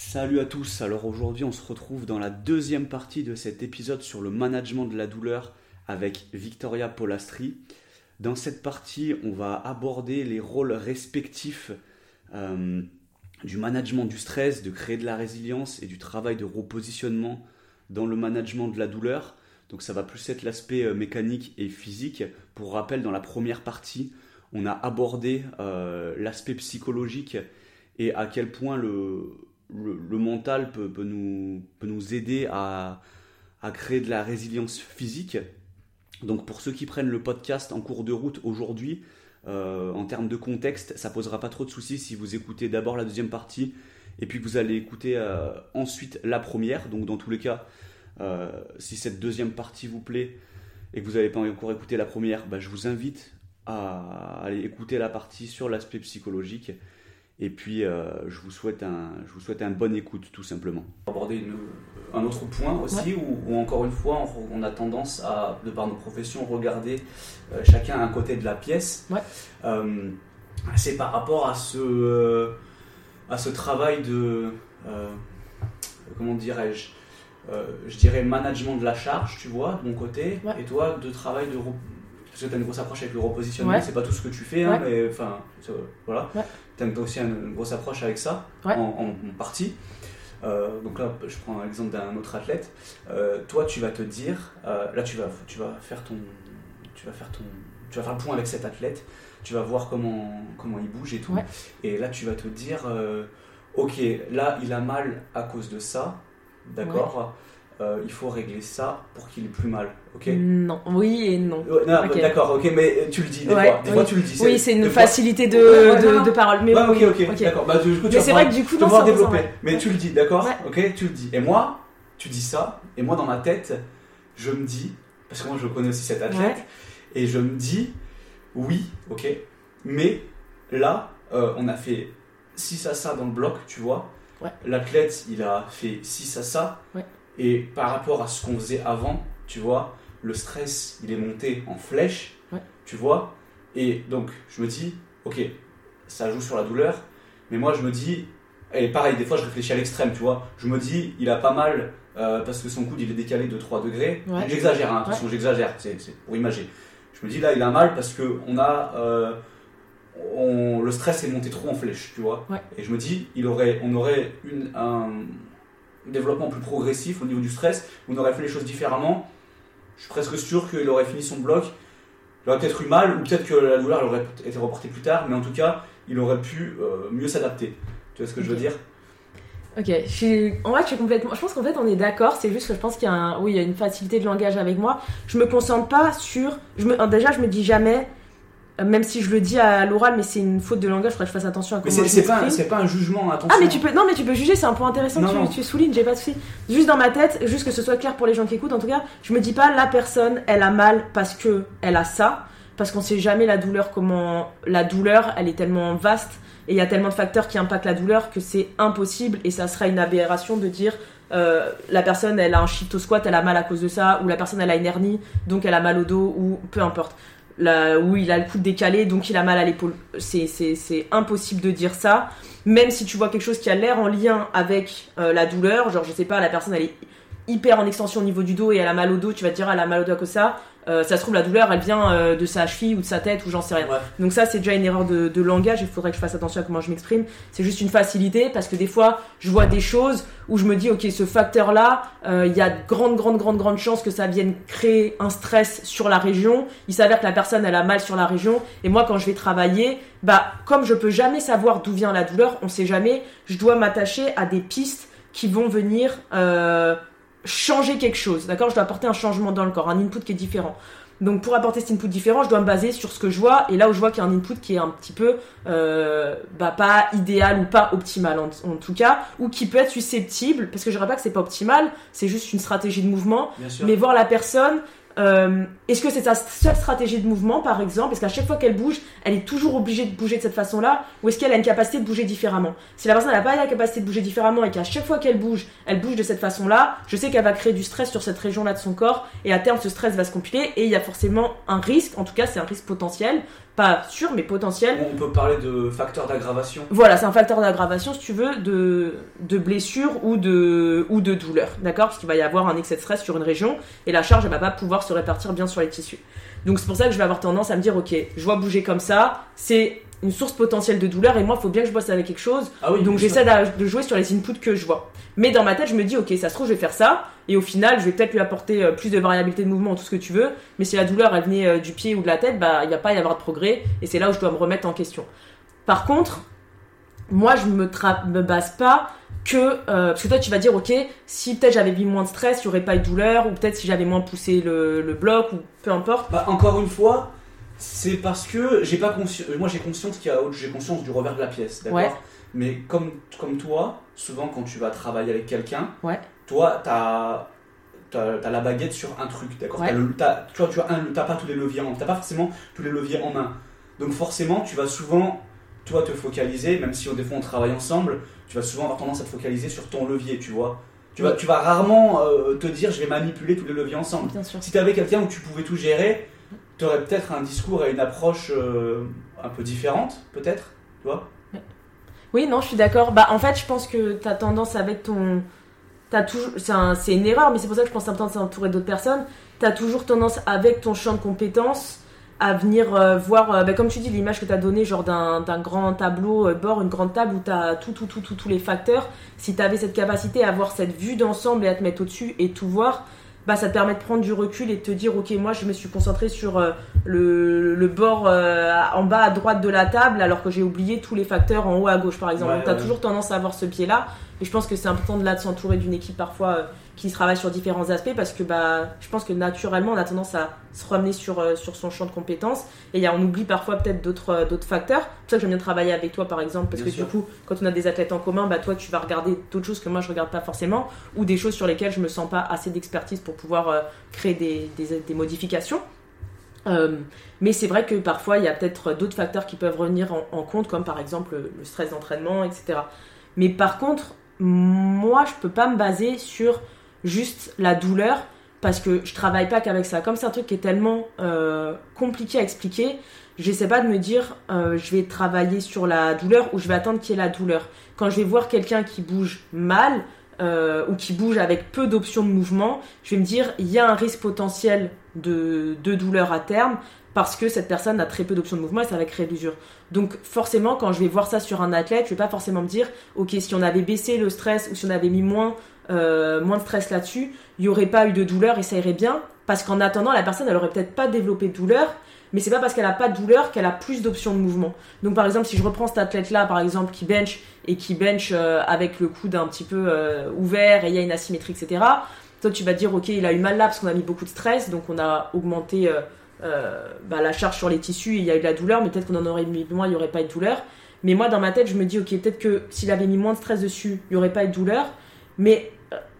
Salut à tous, alors aujourd'hui on se retrouve dans la deuxième partie de cet épisode sur le management de la douleur avec Victoria Polastri. Dans cette partie on va aborder les rôles respectifs euh, du management du stress, de créer de la résilience et du travail de repositionnement dans le management de la douleur. Donc ça va plus être l'aspect euh, mécanique et physique. Pour rappel, dans la première partie, on a abordé euh, l'aspect psychologique et à quel point le, le, mental peut, nous, peut nous aider à, à créer de la résilience physique. Donc pour ceux qui prennent le podcast en cours de route aujourd'hui, euh, en termes de contexte, ça posera pas trop de soucis si vous écoutez d'abord la deuxième partie et puis que vous allez écouter euh, ensuite la première. Donc dans tous les cas, euh, si cette deuxième partie vous plaît et que vous n'avez pas encore écouté la première, bah, je vous invite à aller écouter la partie sur l'aspect psychologique et puis, euh, je, vous souhaite un, je vous souhaite un bonne écoute, tout simplement. Aborder un autre point aussi, où, encore une fois, on, a tendance à, de par nos professions, regarder euh, chacun à un côté de la pièce. Euh, c'est par rapport à ce, à ce travail de, comment dirais-je, je dirais management de la charge, tu vois, de mon côté, et toi, de travail de parce que tu as une grosse approche avec le repositionnement, c'est pas tout ce que tu fais, hein, mais enfin, voilà as aussi une, grosse approche avec ça, en, partie. Euh, donc là, je prends l'exemple d'un autre athlète. Euh, toi, tu vas te dire, euh, là, tu vas, tu vas faire ton, tu vas faire ton, tu vas faire le point avec cet athlète. Tu vas voir comment, comment il bouge et tout. Et là, tu vas te dire, ok, là, il a mal à cause de ça, d'accord. Euh, il faut régler ça pour qu'il ait plus mal, ok? Non, oui et non. D'accord, ok, mais tu le dis des fois. Des fois tu le dis. Oui, c'est une facilité de, de, parole. Mais ok, ok, d'accord. Bah, du coup, mais c'est vrai que du coup, dans développer. Mais tu le dis, d'accord? Ok, tu le dis. Et moi, tu dis ça, et moi dans ma tête, je me dis, parce que moi je connais aussi cet athlète, et je me dis, oui, ok, mais là, euh, on a fait 6 à ça dans le bloc, tu vois? L'athlète, il a fait 6 à ça. Et par rapport à ce qu'on faisait avant, tu vois, le stress, il est monté en flèche, tu vois. Et donc, je me dis, ok, ça joue sur la douleur, mais moi, je me dis, et pareil, des fois, je réfléchis à l'extrême, tu vois. Je me dis, il a pas mal, euh, parce que son coude, il est décalé de 3 degrés. J'exagère, hein, attention, j'exagère, c'est pour imaginer. Je me dis, là, il a mal parce que on a. Euh, on, le stress est monté trop en flèche, tu vois. Et je me dis, il aurait, on aurait une, un, développement plus progressif au niveau du stress, on aurait fait les choses différemment, je suis presque sûr qu'il aurait fini son bloc. Il aurait peut-être eu mal, ou peut-être que la douleur aurait été reportée plus tard, mais en tout cas, il aurait pu euh, mieux s'adapter. Tu vois ce que je veux dire? Ok, je suis... en vrai, je suis complètement. Je pense qu'en fait, on est d'accord. C'est juste que je pense qu'il y a, un... oui, il y a une facilité de langage avec moi. Je me concentre pas sur. Je me... Déjà, je me dis jamais même si je le dis à l'oral, mais c'est une faute de langage, faudrait que je fasse attention à comment mais c'est, pas, c'est pas un jugement, attention. Ah, mais tu peux, non, mais tu peux juger, c'est un point intéressant que tu, soulignes, j'ai pas de souci. Juste dans ma tête, juste que ce soit clair pour les gens qui écoutent, en tout cas, je me dis pas la personne, elle a mal parce que elle a ça, parce qu'on sait jamais la douleur, comment. La douleur, elle est tellement vaste et il y a tellement de facteurs qui impactent la douleur que c'est impossible et ça sera une aberration de dire. Euh, la personne elle a un squat, elle a mal à cause de ça, ou la personne elle a une hernie, donc elle a mal au dos, ou peu importe où il a le coude décalé, donc il a mal à l'épaule. C'est impossible de dire ça. Même si tu vois quelque chose qui a l'air en lien avec euh, la douleur, genre je sais pas, la personne elle est hyper en extension au niveau du dos et elle a mal au dos, tu vas te dire elle a mal au dos cause ça. Euh, ça se trouve la douleur elle vient euh, de sa cheville ou de sa tête ou j'en sais rien. Donc ça c'est déjà une erreur de, de langage, il faudrait que je fasse attention à comment je m'exprime. C'est juste une facilité parce que des fois je vois des choses où je me dis ok ce facteur là, euh, il y a de grandes grandes grandes grandes chances que ça vienne créer un stress sur la région. Il s'avère que la personne elle a mal sur la région et moi quand je vais travailler, bah comme je peux jamais savoir d'où vient la douleur, on sait jamais, je dois m'attacher à des pistes qui vont venir changer quelque chose, d'accord? Je dois apporter un changement dans le corps, un input qui est différent. Donc pour apporter cet input différent, je dois me baser sur ce que je vois, et là où je vois qu'il y a un input qui est un petit peu euh, bah, pas idéal ou pas optimal en, tout cas, ou qui peut être susceptible, parce que je dirais pas que c'est pas optimal, c'est juste une stratégie de mouvement, mais voir la personne euh, est-ce que c'est sa seule stratégie de mouvement, par exemple? Est-ce qu'à chaque fois qu'elle bouge, elle est toujours obligée de bouger de cette façon-là? Ou est-ce qu'elle a une capacité de bouger différemment? Si la personne n'a pas la capacité de bouger différemment et qu'à chaque fois qu'elle bouge, elle bouge de cette façon-là, je sais qu'elle va créer du stress sur cette région-là de son corps et à terme, ce stress va se compiler et il y a forcément un risque, en tout cas, c'est un risque potentiel. Pas sûr, mais potentiel. On peut parler de facteur d'aggravation. Voilà, c'est un facteur d'aggravation, si tu veux, de, de blessure ou de, ou de douleur, d'accord? Parce qu'il va y avoir un excès de stress sur une région et la charge, elle va pas pouvoir se répartir bien sur les tissus. Donc c'est pour ça que je vais avoir tendance à me dire, ok, je vois bouger comme ça, c'est une source potentielle de douleur et moi il faut bien que je bosse avec quelque chose. Ah oui, donc j'essaie de jouer sur les inputs que je vois. Mais dans ma tête je me dis ok ça se trouve je vais faire ça et au final je vais peut-être lui apporter euh, plus de variabilité de mouvement tout ce que tu veux. Mais si la douleur elle venait euh, du pied ou de la tête bah il n'y a pas à y avoir de progrès et c'est là où je dois me remettre en question. Par contre moi je me, me base pas que euh, parce que toi tu vas dire ok si peut-être j'avais mis moins de stress il n'y aurait pas eu de douleur ou peut-être si j'avais moins poussé le, le bloc ou peu importe Bah, encore une fois, c'est parce que j'ai pas conscience. Moi, j'ai conscience qu'il y a, j'ai conscience du revers de la pièce, d'accord? Ouais. Mais comme comme toi, souvent quand tu vas travailler avec quelqu'un, Ouais. toi, t'as T'as la baguette sur un truc, d'accord? Ouais. Tu vois, tu as un, t'as pas tous les leviers, en- t'as pas forcément tous les leviers en main. Donc forcément, tu vas souvent, toi, te focaliser, même si des fois on travaille ensemble, tu vas souvent avoir tendance à te focaliser sur ton levier, tu vois. Tu vas, tu vas rarement euh, te dire, je vais manipuler tous les leviers ensemble. bien sûr Si tu avais quelqu'un où tu pouvais tout gérer, tu aurais peut-être un discours et une approche euh, un peu différente, peut-être, tu vois Oui, non, je suis d'accord. Bah, en fait, je pense que t'as tendance avec ton. T'as toujours. C'est un- c'est une erreur, mais c'est pour ça que je pense que c'est important de s'entourer d'autres personnes. T'as toujours tendance, avec ton champ de compétences, à venir euh, voir, euh, bah, comme tu dis, l'image que t'as donnée, genre d'un d'un grand tableau euh, bord, une grande table où t'as tout, tout, tout, tout, tous les facteurs. Si t'avais cette capacité à avoir cette vue d'ensemble et à te mettre au-dessus et tout voir, bah, ça te permet de prendre du recul et de te dire, ok, moi, je me suis concentré sur euh, le, le bord euh, en bas à droite de la table alors que j'ai oublié tous les facteurs en haut à gauche par exemple. Ouais, Donc t'as ouais. toujours tendance à avoir ce biais là et je pense que c'est important de là de s'entourer d'une équipe parfois euh, qui travaille sur différents aspects parce que bah je pense que naturellement on a tendance à se ramener sur, euh, sur son champ de compétences et il y a- on oublie parfois peut-être d'autres euh, d'autres facteurs. C'est pour ça que j'aime bien travailler avec toi par exemple parce Bien que sûr. du coup quand on a des athlètes en commun bah toi tu vas regarder d'autres choses que moi je regarde pas forcément ou des choses sur lesquelles je me sens pas assez d'expertise pour pouvoir euh, créer des, des, des modifications. Mais c'est vrai que parfois il y a peut-être d'autres facteurs qui peuvent revenir en, en compte, comme par exemple le, le stress d'entraînement, etc. Mais par contre, moi je peux pas me baser sur juste la douleur parce que je travaille pas qu'avec ça. Comme c'est un truc qui est tellement euh, compliqué à expliquer, j'essaie pas de me dire euh, je vais travailler sur la douleur ou je vais attendre qu'il y ait la douleur. Quand je vais voir quelqu'un qui bouge mal, euh, ou qui bouge avec peu d'options de mouvement, je vais me dire il y a un risque potentiel de, de douleur à terme parce que cette personne a très peu d'options de mouvement et ça va créer de l'usure. Donc forcément, quand je vais voir ça sur un athlète, je vais pas forcément me dire ok si on avait baissé le stress ou si on avait mis moins euh, moins de stress là-dessus, il y aurait pas eu de douleur et ça irait bien parce qu'en attendant la personne elle aurait peut-être pas développé de douleur mais c'est pas parce qu'elle a pas de douleur qu'elle a plus d'options de mouvement. Donc par exemple, si je reprends cet athlète là par exemple qui bench et qui bench euh, avec le coude un petit peu euh, ouvert et il y a une asymétrie etc. Toi tu vas dire ok il a eu mal là parce qu'on a mis beaucoup de stress donc on a augmenté bah, la charge sur les tissus et il y a eu de la douleur mais peut-être qu'on en aurait mis moins il y aurait pas eu de douleur. Mais moi dans ma tête je me dis ok peut-être que s'il avait mis moins de stress dessus il y aurait pas eu de douleur mais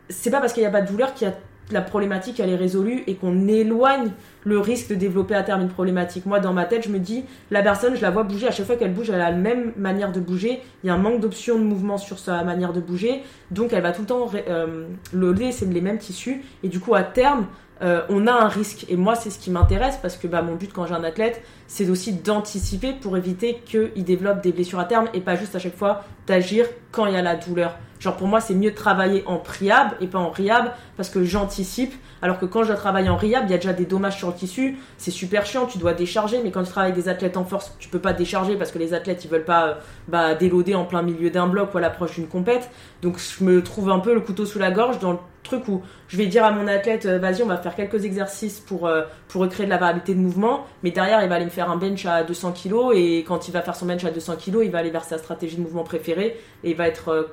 c'est pas parce qu'il n'y a pas de douleur qu'il y a la problématique elle est résolue et qu'on éloigne le risque de développer à terme une problématique. Moi, dans ma tête, je me dis, la personne, je la vois bouger, à chaque fois qu'elle bouge, elle a la même manière de bouger, il y a un manque d'options de mouvement sur sa manière de bouger, donc elle va tout le temps, euh, le lait, c'est les mêmes tissus, et du coup, à terme, euh, on a un risque. Et moi, c'est ce qui m'intéresse, parce que bah, mon but quand j'ai un athlète, c'est aussi d'anticiper pour éviter qu'il développe des blessures à terme, et pas juste à chaque fois d'agir quand il y a la douleur. Genre pour moi, c'est mieux de travailler en priab et pas en riab parce que j'anticipe. Alors que quand je dois travailler en riab, il y a déjà des dommages sur le tissu. C'est super chiant, tu dois décharger. Mais quand tu travailles avec des athlètes en force, tu peux pas décharger parce que les athlètes ils veulent pas euh, bah, déloader en plein milieu d'un bloc ou à l'approche d'une compète. Donc je me trouve un peu le couteau sous la gorge dans le truc où je vais dire à mon athlète euh, vas-y on va faire quelques exercices pour, euh, pour recréer de la variabilité de mouvement mais derrière il va aller me faire un bench à 200 kg et quand il va faire son bench à 200 kg il va aller vers sa stratégie de mouvement préférée et va euh,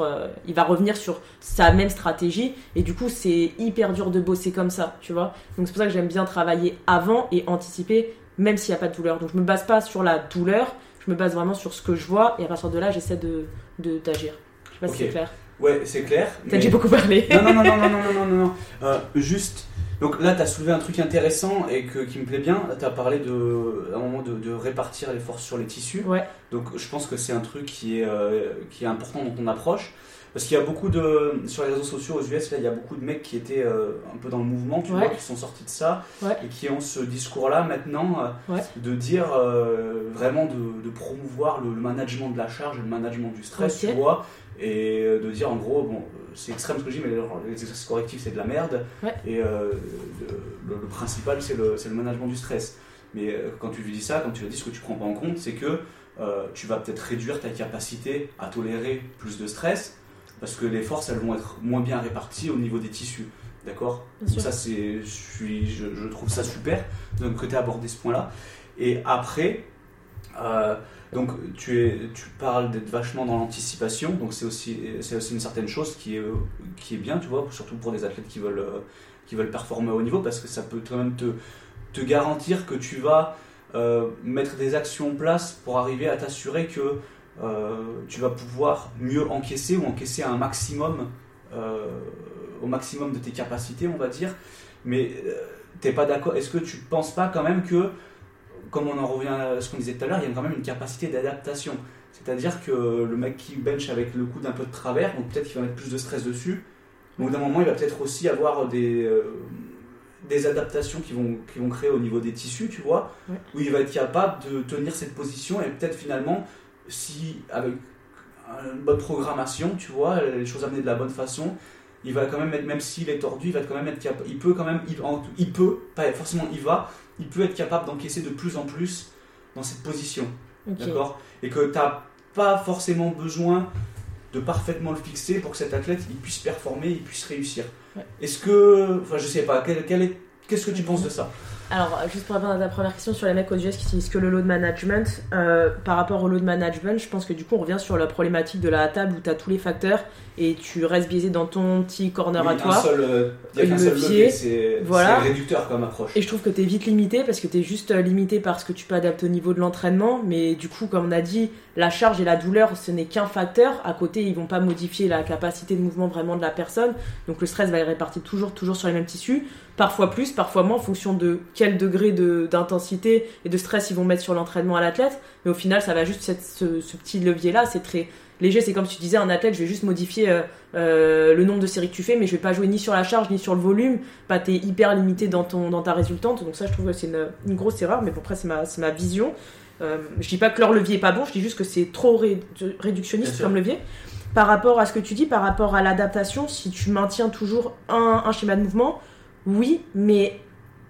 euh, il va revenir sur sa même stratégie. Et du coup, c'est hyper dur de bosser comme ça, tu vois. Donc c'est pour ça que j'aime bien travailler avant et anticiper, même s'il n'y a pas de douleur. Donc je me base pas sur la douleur, je me base vraiment sur ce que je vois. Et à partir de là, j'essaie de d'agir. Je sais pas si c'est clair. Ouais, c'est clair. Peut-être mais... j'ai beaucoup parlé. Non, non, non, non, non, non, non, non. Euh, juste donc là, tu as soulevé un truc intéressant et que, qui me plaît bien. Tu as parlé de, à un moment de, de répartir les forces sur les tissus. ouais Donc je pense que c'est un truc qui est, euh, qui est important dans ton approche. Parce qu'il y a beaucoup de. Sur les réseaux sociaux aux US, là, il y a beaucoup de mecs qui étaient euh, un peu dans le mouvement, tu vois, qui sont sortis de ça, et qui ont ce discours-là maintenant, euh, de dire euh, vraiment de, promouvoir le, management de la charge et le management du stress, tu vois, et de dire en gros, bon, c'est extrême ce que je dis, mais les exercices correctifs, c'est de la merde, et le, principal, c'est le, le management du stress. Mais quand tu lui dis ça, quand tu lui dis ce que tu prends pas en compte, c'est que tu vas peut-être réduire ta capacité à tolérer plus de stress, parce que les forces elles vont être moins bien réparties au niveau des tissus. D'accord? Donc ça c'est je, suis, je, trouve ça super donc que tu abordé ce point là. Et après euh, donc tu, es, tu parles d'être vachement dans l'anticipation, donc c'est aussi, aussi une certaine chose qui est, qui est bien, tu vois, surtout pour des athlètes qui veulent, qui veulent performer au niveau, parce que ça peut quand même te, te garantir que tu vas euh, mettre des actions en place pour arriver à t'assurer que euh, tu vas pouvoir mieux encaisser ou encaisser un maximum, euh, au maximum de tes capacités, on va dire. Mais euh, t'es pas d'accord Est-ce que tu penses pas quand même que, comme on en revient à ce qu'on disait tout à l'heure, il y a quand même une capacité d'adaptation C'est-à-dire que le mec qui bench avec le coup d'un peu de travers, donc peut-être qu'il va mettre plus de stress dessus. Mais au d'un moment, il va peut-être aussi avoir des, des adaptations qui vont, qui vont créer au niveau des tissus, tu vois, où il va être capable de tenir cette position et peut-être finalement si avec une bonne programmation, tu vois, les choses amenées de la bonne façon, il va quand même être, même s'il est tordu, il va quand même être capable, il peut quand même, il, peut, pas forcément il va, il peut être capable d'encaisser de plus en plus dans cette position. D'accord? Et que tu n'as pas forcément besoin de parfaitement le fixer pour que cet athlète il puisse performer, il puisse réussir. Est-ce que, enfin je sais pas, qu'est-ce que tu penses de ça? Alors, juste pour répondre à ta première question sur les mecs aux US qui utilisent que le load management, euh, par rapport au load management, je pense que du coup, on revient sur la problématique de la table où tu as tous les facteurs et tu restes biaisé dans ton petit corner à toi. Seul, euh, y a seul levier, c'est voilà. réducteur comme approche. Et je trouve que tu es vite limité parce que tu es juste euh, limité par ce que tu peux adapter au niveau de l'entraînement, mais du coup, comme on a dit, la charge et la douleur, ce n'est qu'un facteur. À côté, ils vont pas modifier la capacité de mouvement vraiment de la personne, donc le stress va être réparti toujours, toujours sur les mêmes tissus parfois plus, parfois moins, en fonction de quel degré d'intensité et de stress ils vont mettre sur l'entraînement à l'athlète. Mais au final, ça va juste ce, petit levier-là. C'est très léger. C'est comme si tu disais, un athlète, je vais juste modifier euh, euh, le nombre de séries que tu fais, mais je vais pas jouer ni sur la charge ni sur le volume. Bah, tu es hyper limité dans, ton, dans ta résultante. Donc ça, je trouve que c'est une, grosse erreur. Mais pour après, c'est ma vision. Euh, je dis pas que leur levier est pas bon, je dis juste que c'est trop réductionniste comme levier. Par rapport à ce que tu dis, par rapport à l'adaptation, si tu maintiens toujours un, un schéma de mouvement, oui, mais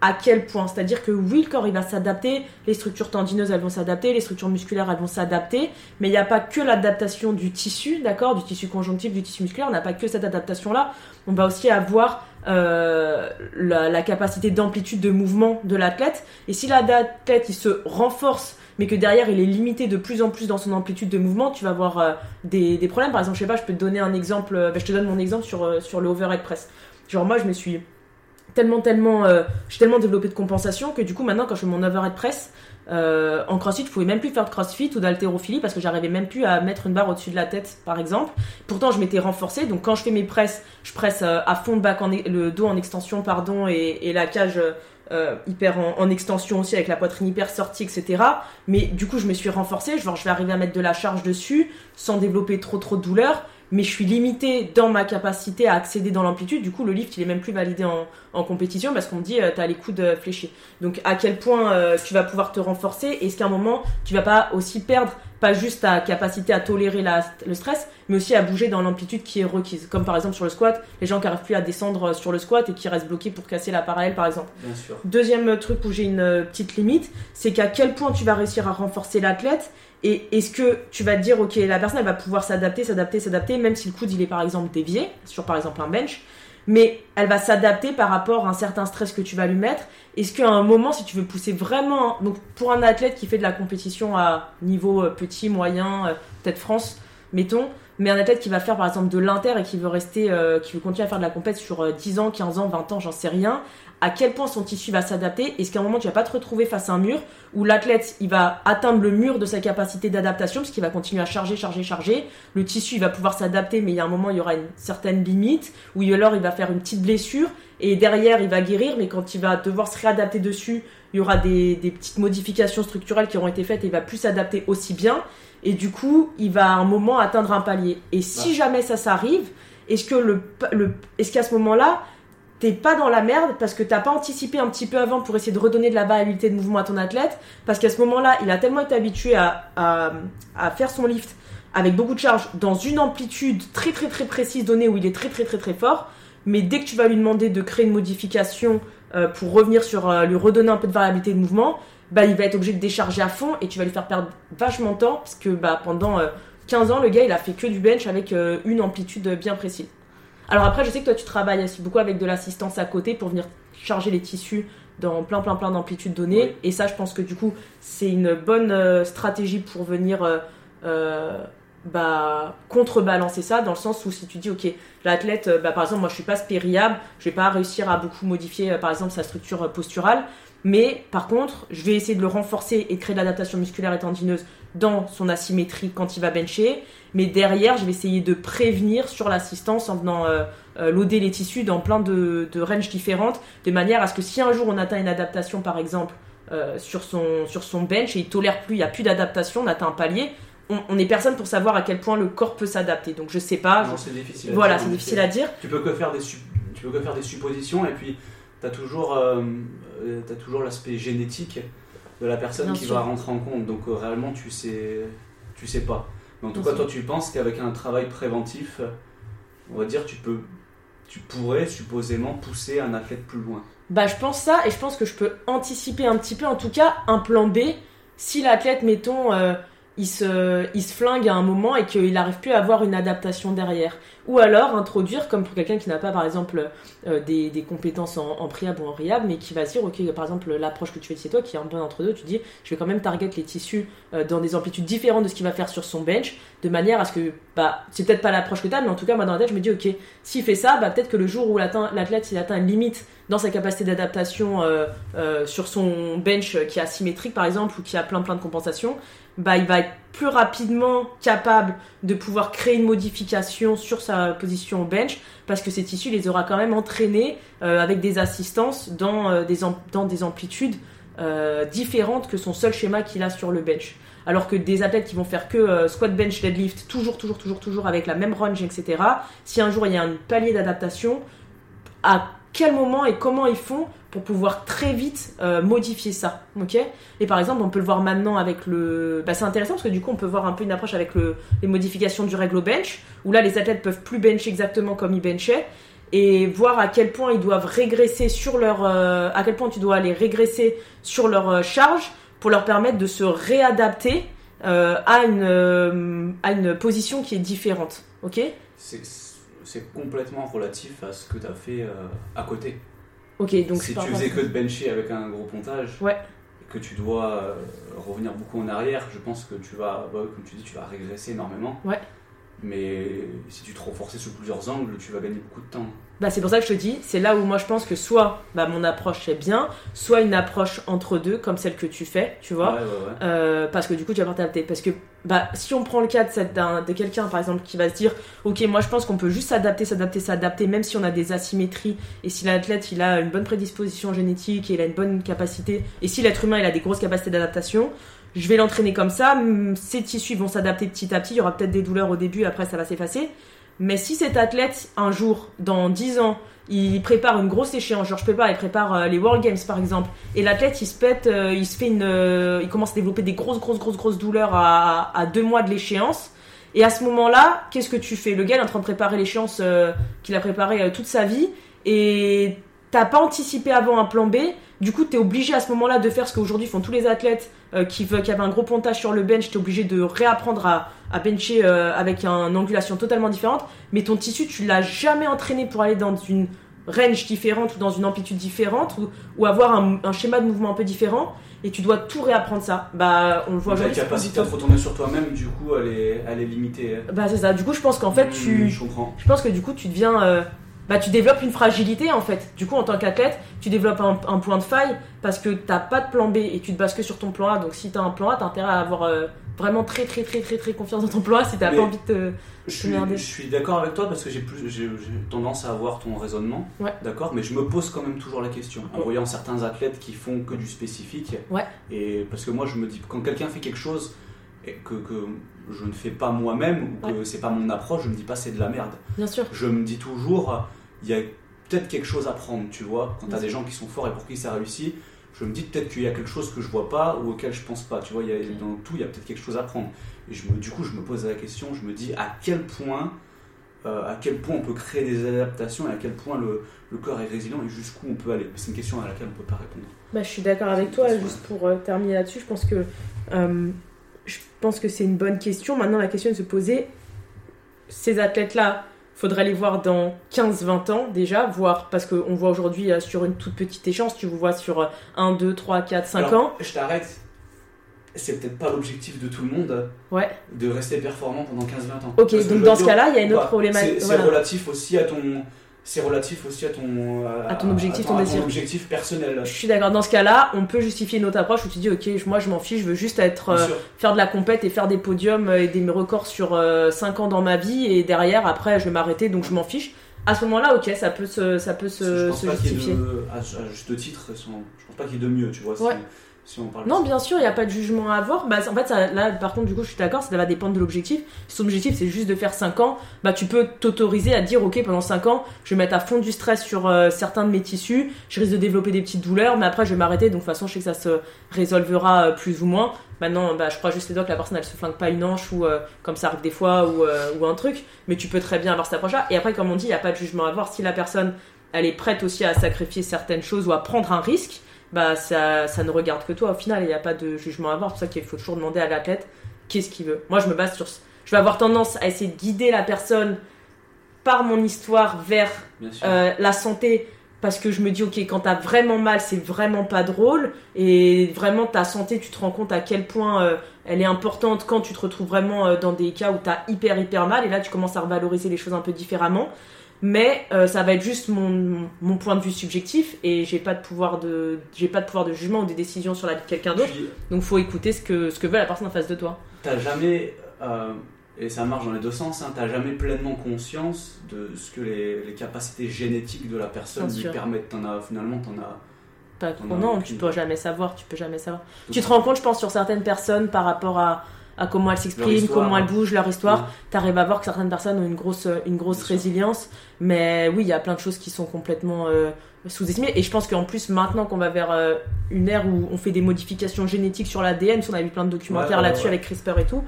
à quel point? C'est-à-dire que oui, le corps il va s'adapter, les structures tendineuses elles vont s'adapter, les structures musculaires elles vont s'adapter, mais il n'y a pas que l'adaptation du tissu, d'accord, du tissu conjonctif, du tissu musculaire, on n'a pas que cette adaptation-là, on va aussi avoir euh, la, capacité d'amplitude de mouvement de l'athlète, et si l'athlète il se renforce mais que derrière il est limité de plus en plus dans son amplitude de mouvement, tu vas avoir euh, des, problèmes. Par exemple, je sais pas, je peux te donner un exemple, euh, ben, je te donne mon exemple sur, sur le overhead press. Genre moi je me suis tellement, tellement, euh, j'ai tellement développé de compensation que du coup, maintenant, quand je fais mon overhead press, euh, en crossfit, je pouvais même plus faire de crossfit ou d'haltérophilie parce que j'arrivais même plus à mettre une barre au-dessus de la tête, par exemple. Pourtant, je m'étais renforcée. Donc, quand je fais mes presses, je presse euh, à fond back le dos en extension, pardon, et, la cage hyper en, extension aussi avec la poitrine hyper sortie, etc. Mais du coup, je me suis renforcée. Genre, je vais arriver à mettre de la charge dessus sans développer trop, trop de douleur mais je suis limité dans ma capacité à accéder dans l'amplitude. Du coup, le lift, il est même plus validé en, compétition parce qu'on me dit, euh, tu as les coudes fléchis. Donc, à quel point euh, tu vas pouvoir te renforcer? Est-ce qu'à un moment, tu vas pas aussi perdre pas juste ta capacité à tolérer le stress, mais aussi à bouger dans l'amplitude qui est requise. Comme par exemple sur le squat, les gens qui n'arrivent plus à descendre sur le squat et qui restent bloqués pour casser la parallèle par exemple. Bien sûr. Deuxième truc où j'ai une euh, petite limite, c'est qu'à quel point tu vas réussir à renforcer l'athlète et est-ce que tu vas te dire, ok, la personne elle va pouvoir s'adapter, s'adapter, s'adapter, même si le coude il est par exemple dévié, sur par exemple un bench, mais elle va s'adapter par rapport à un certain stress que tu vas lui mettre. Est-ce qu'à un moment, si tu veux pousser vraiment, donc pour un athlète qui fait de la compétition à niveau euh, petit, moyen, euh, peut-être France, mettons, mais un athlète qui va faire par exemple de l'inter et qui veut rester, euh, qui veut continuer à faire de la compétition sur 10 ans, 15 ans, 20 ans, j'en sais rien, à quel point son tissu va s'adapter. Est-ce qu'à un moment tu vas pas te retrouver face à un mur où l'athlète il va atteindre le mur de sa capacité d'adaptation parce qu'il va continuer à charger, charger, charger. Le tissu il va pouvoir s'adapter, mais il y a un moment il y aura une certaine limite où alors il va faire une petite blessure et derrière il va guérir, mais quand il va devoir se réadapter dessus, il y aura des, des petites modifications structurelles qui auront été faites et il va plus s'adapter aussi bien. et du coup, il va à un moment atteindre un palier. Et si jamais ça s'arrive, est-ce que le, le est-ce qu'à ce, moment-là, t'es pas dans la merde parce que t'as pas anticipé un petit peu avant pour essayer de redonner de la variabilité de mouvement à ton athlète Parce qu'à ce moment-là, il a tellement été habitué à, faire son lift avec beaucoup de charge dans une amplitude très très très précise donnée où il est très très très très fort. Mais dès que tu vas lui demander de créer une modification euh, pour revenir sur euh, lui redonner un peu de variabilité de mouvement, bah il va être obligé de décharger à fond et tu vas lui faire perdre vachement de temps parce que bah pendant 15 euh, ans le gars il a fait que du bench avec une amplitude bien précise. Alors après je sais que toi tu travailles aussi beaucoup avec de l'assistance à côté pour venir charger les tissus dans plein plein plein d'amplitudes données. Et ça je pense que du coup c'est une bonne stratégie pour venir bah, contrebalancer ça dans le sens où si tu dis ok l'athlète euh, bah, par exemple moi je suis pas spériable je vais pas réussir à beaucoup modifier euh, par exemple sa structure euh, posturale mais par contre je vais essayer de le renforcer et de créer de l'adaptation musculaire et tendineuse dans son asymétrie quand il va bencher mais derrière je vais essayer de prévenir sur l'assistance en venant loader les tissus dans plein de, de ranges différentes de manière à ce que si un jour on atteint une adaptation par exemple sur, son, sur son bench et il tolère plus, il n'y a plus d'adaptation, on atteint un palier, on, est personne pour savoir à quel point le corps peut s'adapter. Donc je sais pas. Non, c'est difficile. Voilà, c'est difficile à dire. Tu peux que faire des tu peux que faire des suppositions et puis tu as toujours euh, euh, as toujours l'aspect génétique de la personne qui va rentrer en compte. Donc euh, réellement tu sais tu sais pas. Mais en tout cas toi tu penses qu'avec un travail préventif, on va dire tu peux tu pourrais supposément pousser un athlète plus loin. Bah je pense ça et je pense que je peux anticiper un petit peu en tout cas un plan B si l'athlète mettons il se, il se flingue à un moment et qu'il n'arrive plus à avoir une adaptation derrière. Ou alors introduire, comme pour quelqu'un qui n'a pas par exemple euh, des, des, compétences en, en priable ou en riable, mais qui va se dire, ok, par exemple l'approche que tu fais chez toi, qui est un peu entre deux, tu dis, je vais quand même target les tissus euh, dans des amplitudes différentes de ce qu'il va faire sur son bench, de manière à ce que, bah, c'est peut-être pas l'approche que tu as, mais en tout cas, moi dans la tête, je me dis, ok, s'il fait ça, bah, peut-être que le jour où l'athlète, il atteint une limite dans sa capacité d'adaptation euh, sur son bench qui est asymétrique par exemple, ou qui a plein plein de compensations, bah, il va être plus rapidement capable de pouvoir créer une modification sur sa position au bench parce que ces tissus les aura quand même entraînés euh, avec des assistances dans, euh, des, dans des amplitudes euh, différentes que son seul schéma qu'il a sur le bench. Alors que des athlètes qui vont faire que squat, bench, deadlift, toujours, toujours, toujours, toujours avec la même range, etc. Si un jour il y a un palier d'adaptation, à quel moment et comment ils font pour pouvoir très vite euh, modifier ça. ok? Et par exemple, on peut le voir maintenant avec le. Bah, c'est intéressant parce que du coup, on peut voir un peu une approche avec le... les modifications du règle au bench, où là, les athlètes peuvent plus bencher exactement comme ils benchaient, et voir à quel point ils doivent régresser sur leur. Euh, à quel point tu dois aller régresser sur leur euh, charge pour leur permettre de se réadapter à, une, à une position qui est différente. ok? C'est complètement relatif à ce que tu as fait à côté. Ok, donc si tu faisais que de bencher avec un gros pontage, ouais. et que tu dois euh, revenir beaucoup en arrière, je pense que tu vas, bah, comme tu dis, tu vas régresser énormément. Ouais. Mais si tu te renforces sous plusieurs angles, tu vas gagner beaucoup de temps. Bah, c'est pour ça que je te dis, c'est là où moi je pense que soit bah, mon approche est bien, soit une approche entre deux, comme celle que tu fais, tu vois. Euh, parce que du coup, tu vas t'adapter. Parce que bah, si on prend le cas de, de quelqu'un, par exemple, qui va se dire Ok, moi je pense qu'on peut juste s'adapter, s'adapter, s'adapter, même si on a des asymétries, et si l'athlète il a une bonne prédisposition génétique, et il a une bonne capacité, et si l'être humain il a des grosses capacités d'adaptation, je vais l'entraîner comme ça, ses tissus vont s'adapter petit à petit, il y aura peut-être des douleurs au début, après ça va s'effacer. Mais si cet athlète, un jour, dans 10 ans, il prépare une grosse échéance, genre je prépare, il prépare euh, les World Games par exemple, et l'athlète il se pète, euh, il se fait une, euh, il commence à développer des grosses, grosses, grosses, grosses douleurs à, deux mois de l'échéance. Et à ce moment-là, qu'est-ce que tu fais? Le gars est en train de préparer l'échéance qu'il a préparé toute sa vie, et t'as pas anticipé avant un plan B, du coup, tu es obligé à ce moment-là de faire ce qu'aujourd'hui font tous les athlètes euh, qui, avaient un gros pontage sur le bench. Tu es obligé de réapprendre à, à bencher euh, avec une angulation totalement différente. Mais ton tissu, tu l'as jamais entraîné pour aller dans une range différente ou dans une amplitude différente ou, avoir un, schéma de mouvement un peu différent. Et tu dois tout réapprendre ça. Bah, on le voit La capacité à te retourner sur toi-même, du coup, elle est, elle est limitée. Bah, c'est ça. Du coup, je pense qu'en fait, mmh, tu. Je comprends. Je pense que du coup, tu deviens. Euh, bah, tu développes une fragilité en fait. Du coup, en tant qu'athlète, tu développes un, point de faille parce que t'as pas de plan B et tu te bases que sur ton plan A. Donc, si tu as un plan A, t'as intérêt à avoir euh, vraiment très, très, très, très, très confiance dans ton plan A si t'as pas envie de te, je suis, Je suis d'accord avec toi parce que j'ai plus, j'ai tendance à avoir ton raisonnement. D'accord, mais je me pose quand même toujours la question en voyant certains athlètes qui font que du spécifique. Ouais. Et parce que moi, je me dis quand quelqu'un fait quelque chose et que, que je ne fais pas moi-même ou que c'est pas mon approche, je me dis pas c'est de la merde. Bien sûr. Je me dis toujours, il y a peut-être quelque chose à prendre, tu vois. Quand tu as des gens qui sont forts et pour qui ça réussit, je me dis peut-être qu'il y a quelque chose que je vois pas ou auquel je pense pas. Tu vois, il y a, dans tout, il y a peut-être quelque chose à prendre. Et je me, du coup, je me pose la question, je me dis à quel point, euh, à quel point on peut créer des adaptations et à quel point le, le corps est résilient et jusqu'où on peut aller. C'est une question à laquelle on peut pas répondre. Bah, je suis d'accord avec toi. Juste pour euh, terminer là-dessus, je pense que euh, je pense que c'est une bonne question. Maintenant, la question est de se poser ces athlètes-là faudrait les voir dans 15-20 ans déjà, voir, parce qu'on voit aujourd'hui euh, sur une toute petite échéance, tu vous vois sur 1, 2, 3, 4, 5 ans. Je t'arrête. C'est peut-être pas l'objectif de tout le monde ouais. de rester performant pendant 15-20 ans. Ok, donc dans ce cas-là, il y a une autre problématique. C'est relatif aussi à ton, c'est relatif aussi à ton, à, ton objectif, ton, objectif personnel. Je suis d'accord. Dans ce cas-là, on peut justifier notre approche où tu dis, ok, moi je m'en fiche, je veux juste être euh, faire de la compète et faire des podiums et des records sur 5 euh, ans dans ma vie et derrière après je vais m'arrêter donc je m'en fiche. À ce moment-là, ok, ça peut se, ça peut se, je pense justifier. à, juste titre, je pense pas qu'il y ait de mieux, tu vois non, bien sûr, il n'y a pas de jugement à avoir. Bah, en fait, là, par contre, du coup, je suis d'accord, ça va dépendre de l'objectif. Si ton objectif, c'est juste de faire 5 ans, bah, tu peux t'autoriser à dire, ok, pendant 5 ans, je vais mettre à fond du stress sur euh, certains de mes tissus, je risque de développer des petites douleurs, mais après, je vais m'arrêter. Donc, de toute façon, je sais que ça se résolvera euh, plus ou moins. Maintenant, bah, je crois juste les doigts que la personne, elle se flingue pas une hanche ou euh, comme ça arrive des fois ou, ou un truc, mais tu peux très bien avoir cette approche-là. Et après, comme on dit, il n'y a pas de jugement à avoir. Si la personne, elle est prête aussi à sacrifier certaines choses ou à prendre un risque, bah ça, ça ne regarde que toi. Au final, il n'y a pas de jugement à avoir. C'est pour ça qu'il faut toujours demander à la tête qu'est-ce qu'il veut. Moi, je me base sur. Je vais avoir tendance à essayer de guider la personne par mon histoire vers euh, la santé parce que je me dis ok quand t'as vraiment mal c'est vraiment pas drôle et vraiment ta santé tu te rends compte à quel point euh, elle est importante quand tu te retrouves vraiment euh, dans des cas où t'as hyper hyper mal et là tu commences à revaloriser les choses un peu différemment mais euh, ça va être juste mon, mon, point de vue subjectif et j'ai pas de pouvoir de j'ai pas de pouvoir de jugement ou des décisions sur la vie de quelqu'un d'autre. Donc faut écouter ce que ce que veut la personne en face de toi. t'as jamais euh, et ça marche dans les deux sens hein, t'as jamais pleinement conscience de ce que les, les capacités génétiques de la personne lui permettent. T'en as finalement t'en as pas non tu peux jamais savoir tu peux jamais savoir. Tu te rends compte je pense sur certaines personnes par rapport à à comment elles s'expriment, comment elles bougent, leur histoire. Tu arrives à voir que certaines personnes ont une grosse, une grosse résilience. Mais oui, il y a plein de choses qui sont complètement euh, sous-estimées. Et je pense qu'en plus, maintenant qu'on va vers euh, une ère où on fait des modifications génétiques sur l'ADN, on a vu plein de documentaires là-dessus avec CRISPR et tout.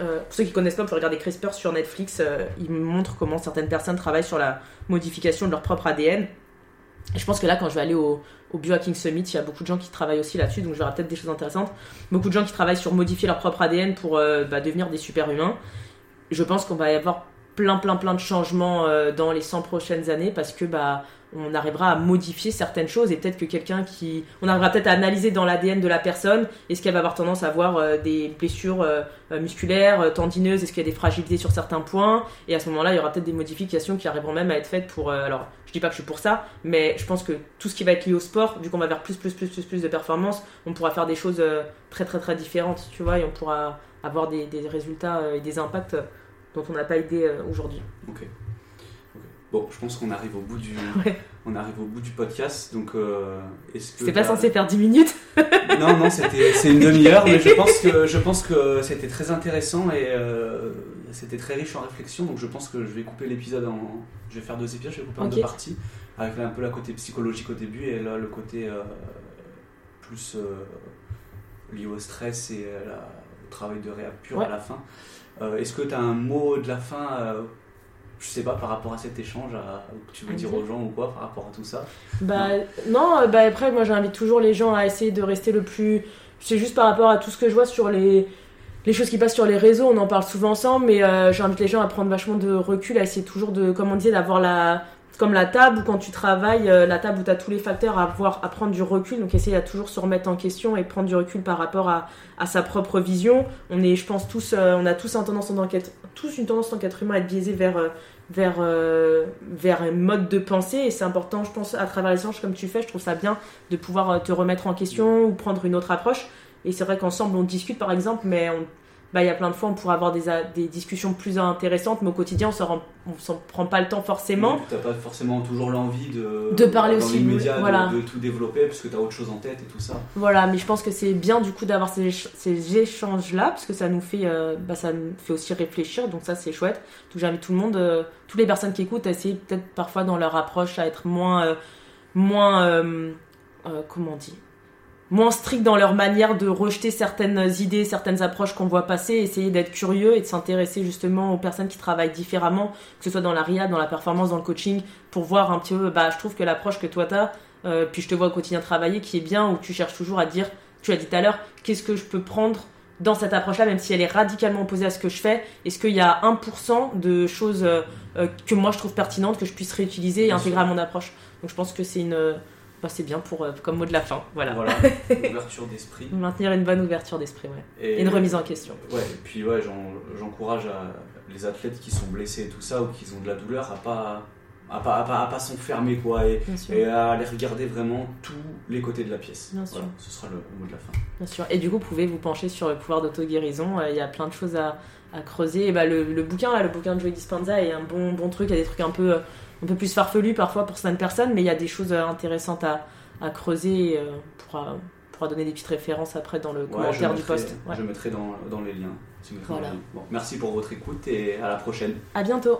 Euh, pour ceux qui connaissent pas, vous pouvez regarder CRISPR sur Netflix. ils montrent comment certaines personnes travaillent sur la modification de leur propre ADN. Et je pense que là, quand je vais aller au, Biohacking Summit, il y a beaucoup de gens qui travaillent aussi là-dessus, donc j'aurai peut-être des choses intéressantes. Beaucoup de gens qui travaillent sur modifier leur propre ADN pour euh, bah, devenir des super-humains. Je pense qu'on va y avoir plein, plein, plein de changements euh, dans les 100 prochaines années parce que bah, on arrivera à modifier certaines choses et peut-être que quelqu'un qui. On arrivera peut-être à analyser dans l'ADN de la personne est-ce qu'elle va avoir tendance à avoir euh, des blessures euh, musculaires, tendineuses, est-ce qu'il y a des fragilités sur certains points et à ce moment-là, il y aura peut-être des modifications qui arriveront même à être faites pour. alors, je dis pas que je suis pour ça, mais je pense que tout ce qui va être lié au sport, vu qu'on va vers plus, plus, plus, plus, plus de performance, on pourra faire des choses très, très, très différentes, tu vois, et on pourra avoir des résultats et des impacts dont on n'a pas idée aujourd'hui. Ok. Bon, je pense qu'on arrive au bout du, on arrive au bout du podcast. Donc, euh, est-ce que c'était pas censé faire 10 minutes Non, non, c'était c'est une demi-heure, mais je pense que je pense que c'était très intéressant et euh, c'était très riche en réflexion. Donc, je pense que je vais couper l'épisode en, je vais faire deux épisodes, je vais couper en deux parties, avec un peu la côté psychologique au début et là le côté euh, plus lié au stress et au travail de réa pur à la fin. Est-ce que tu as un mot de la fin je sais pas par rapport à cet échange à, que tu veux dire aux gens ou quoi par rapport à tout ça? Bah non, euh, bah après moi j'invite toujours les gens à essayer de rester le plus c'est juste par rapport à tout ce que je vois sur les les choses qui passent sur les réseaux on en parle souvent ensemble mais euh, j'invite les gens à prendre vachement de recul à essayer toujours de comme on disait d'avoir la comme la table où quand tu travailles, euh, la table où tu as tous les facteurs à, voir, à prendre du recul, donc essayer à toujours se remettre en question et prendre du recul par rapport à, sa propre vision. On est, je pense, tous, on a tous, un tendance en tous une tendance en tant qu'être humain à être biaisé vers, vers, euh, vers un mode de pensée. Et c'est important, je pense, à travers les échanges comme tu fais, je trouve ça bien de pouvoir euh, te remettre en question ou prendre une autre approche. Et c'est vrai qu'ensemble, on discute, par exemple, mais bah, il y a plein de fois, on pourrait avoir des, des discussions plus intéressantes, mais au quotidien, on s'en prend pas le temps forcément. Tu n'as pas forcément toujours l'envie de, de parler aussi, médias, voilà. de, tout développer, parce que tu as autre chose en tête et tout ça. Voilà, mais je pense que c'est bien du coup d'avoir ces, ces échanges-là, parce que ça nous fait, euh, bah, ça nous fait aussi réfléchir, donc ça c'est chouette. Donc j'invite tout le monde, euh, toutes les personnes qui écoutent, à essayer peut-être parfois dans leur approche à être moins, euh, moins comment on dit? Moins stricts dans leur manière de rejeter certaines idées, certaines approches qu'on voit passer, essayer d'être curieux et de s'intéresser justement aux personnes qui travaillent différemment, que ce soit dans la RIA, dans la performance, dans le coaching, pour voir un petit peu, bah, je trouve que l'approche que toi tu as, euh, puis je te vois au quotidien travailler, qui est bien, où tu cherches toujours à dire, tu as dit tout à l'heure, qu'est-ce que je peux prendre dans cette approche-là, même si elle est radicalement opposée à ce que je fais, est-ce qu'il y a 1% de choses euh, euh, que moi je trouve pertinentes, que je puisse réutiliser et intégrer à mon approche? Donc je pense que c'est une bah, c'est bien pour, euh, comme mot de la fin. Voilà. voilà ouverture d'esprit. Maintenir une bonne ouverture d'esprit, ouais. Et, une remise en question. Ouais, et puis ouais, j'encourage les athlètes qui sont blessés et tout ça, ou qui ont de la douleur, à pas à pas, à pas, s'enfermer quoi et, et, à aller regarder vraiment tous les côtés de la pièce. Bien sûr. ce sera le, mot de la fin. Bien sûr. Et du coup, vous pouvez vous pencher sur le pouvoir d'auto-guérison. Euh, il y a plein de choses à, à creuser. Et bah, le, le, bouquin, là, le bouquin de Joey Dispenza est un bon, bon truc. Il y a des trucs un peu, un peu plus farfelus parfois pour certaines personnes, mais il y a des choses intéressantes à, à creuser euh, pour, pour donner des petites références après dans le commentaire du post. Je mettrai dans, dans les liens. merci pour votre écoute et à la prochaine. À bientôt.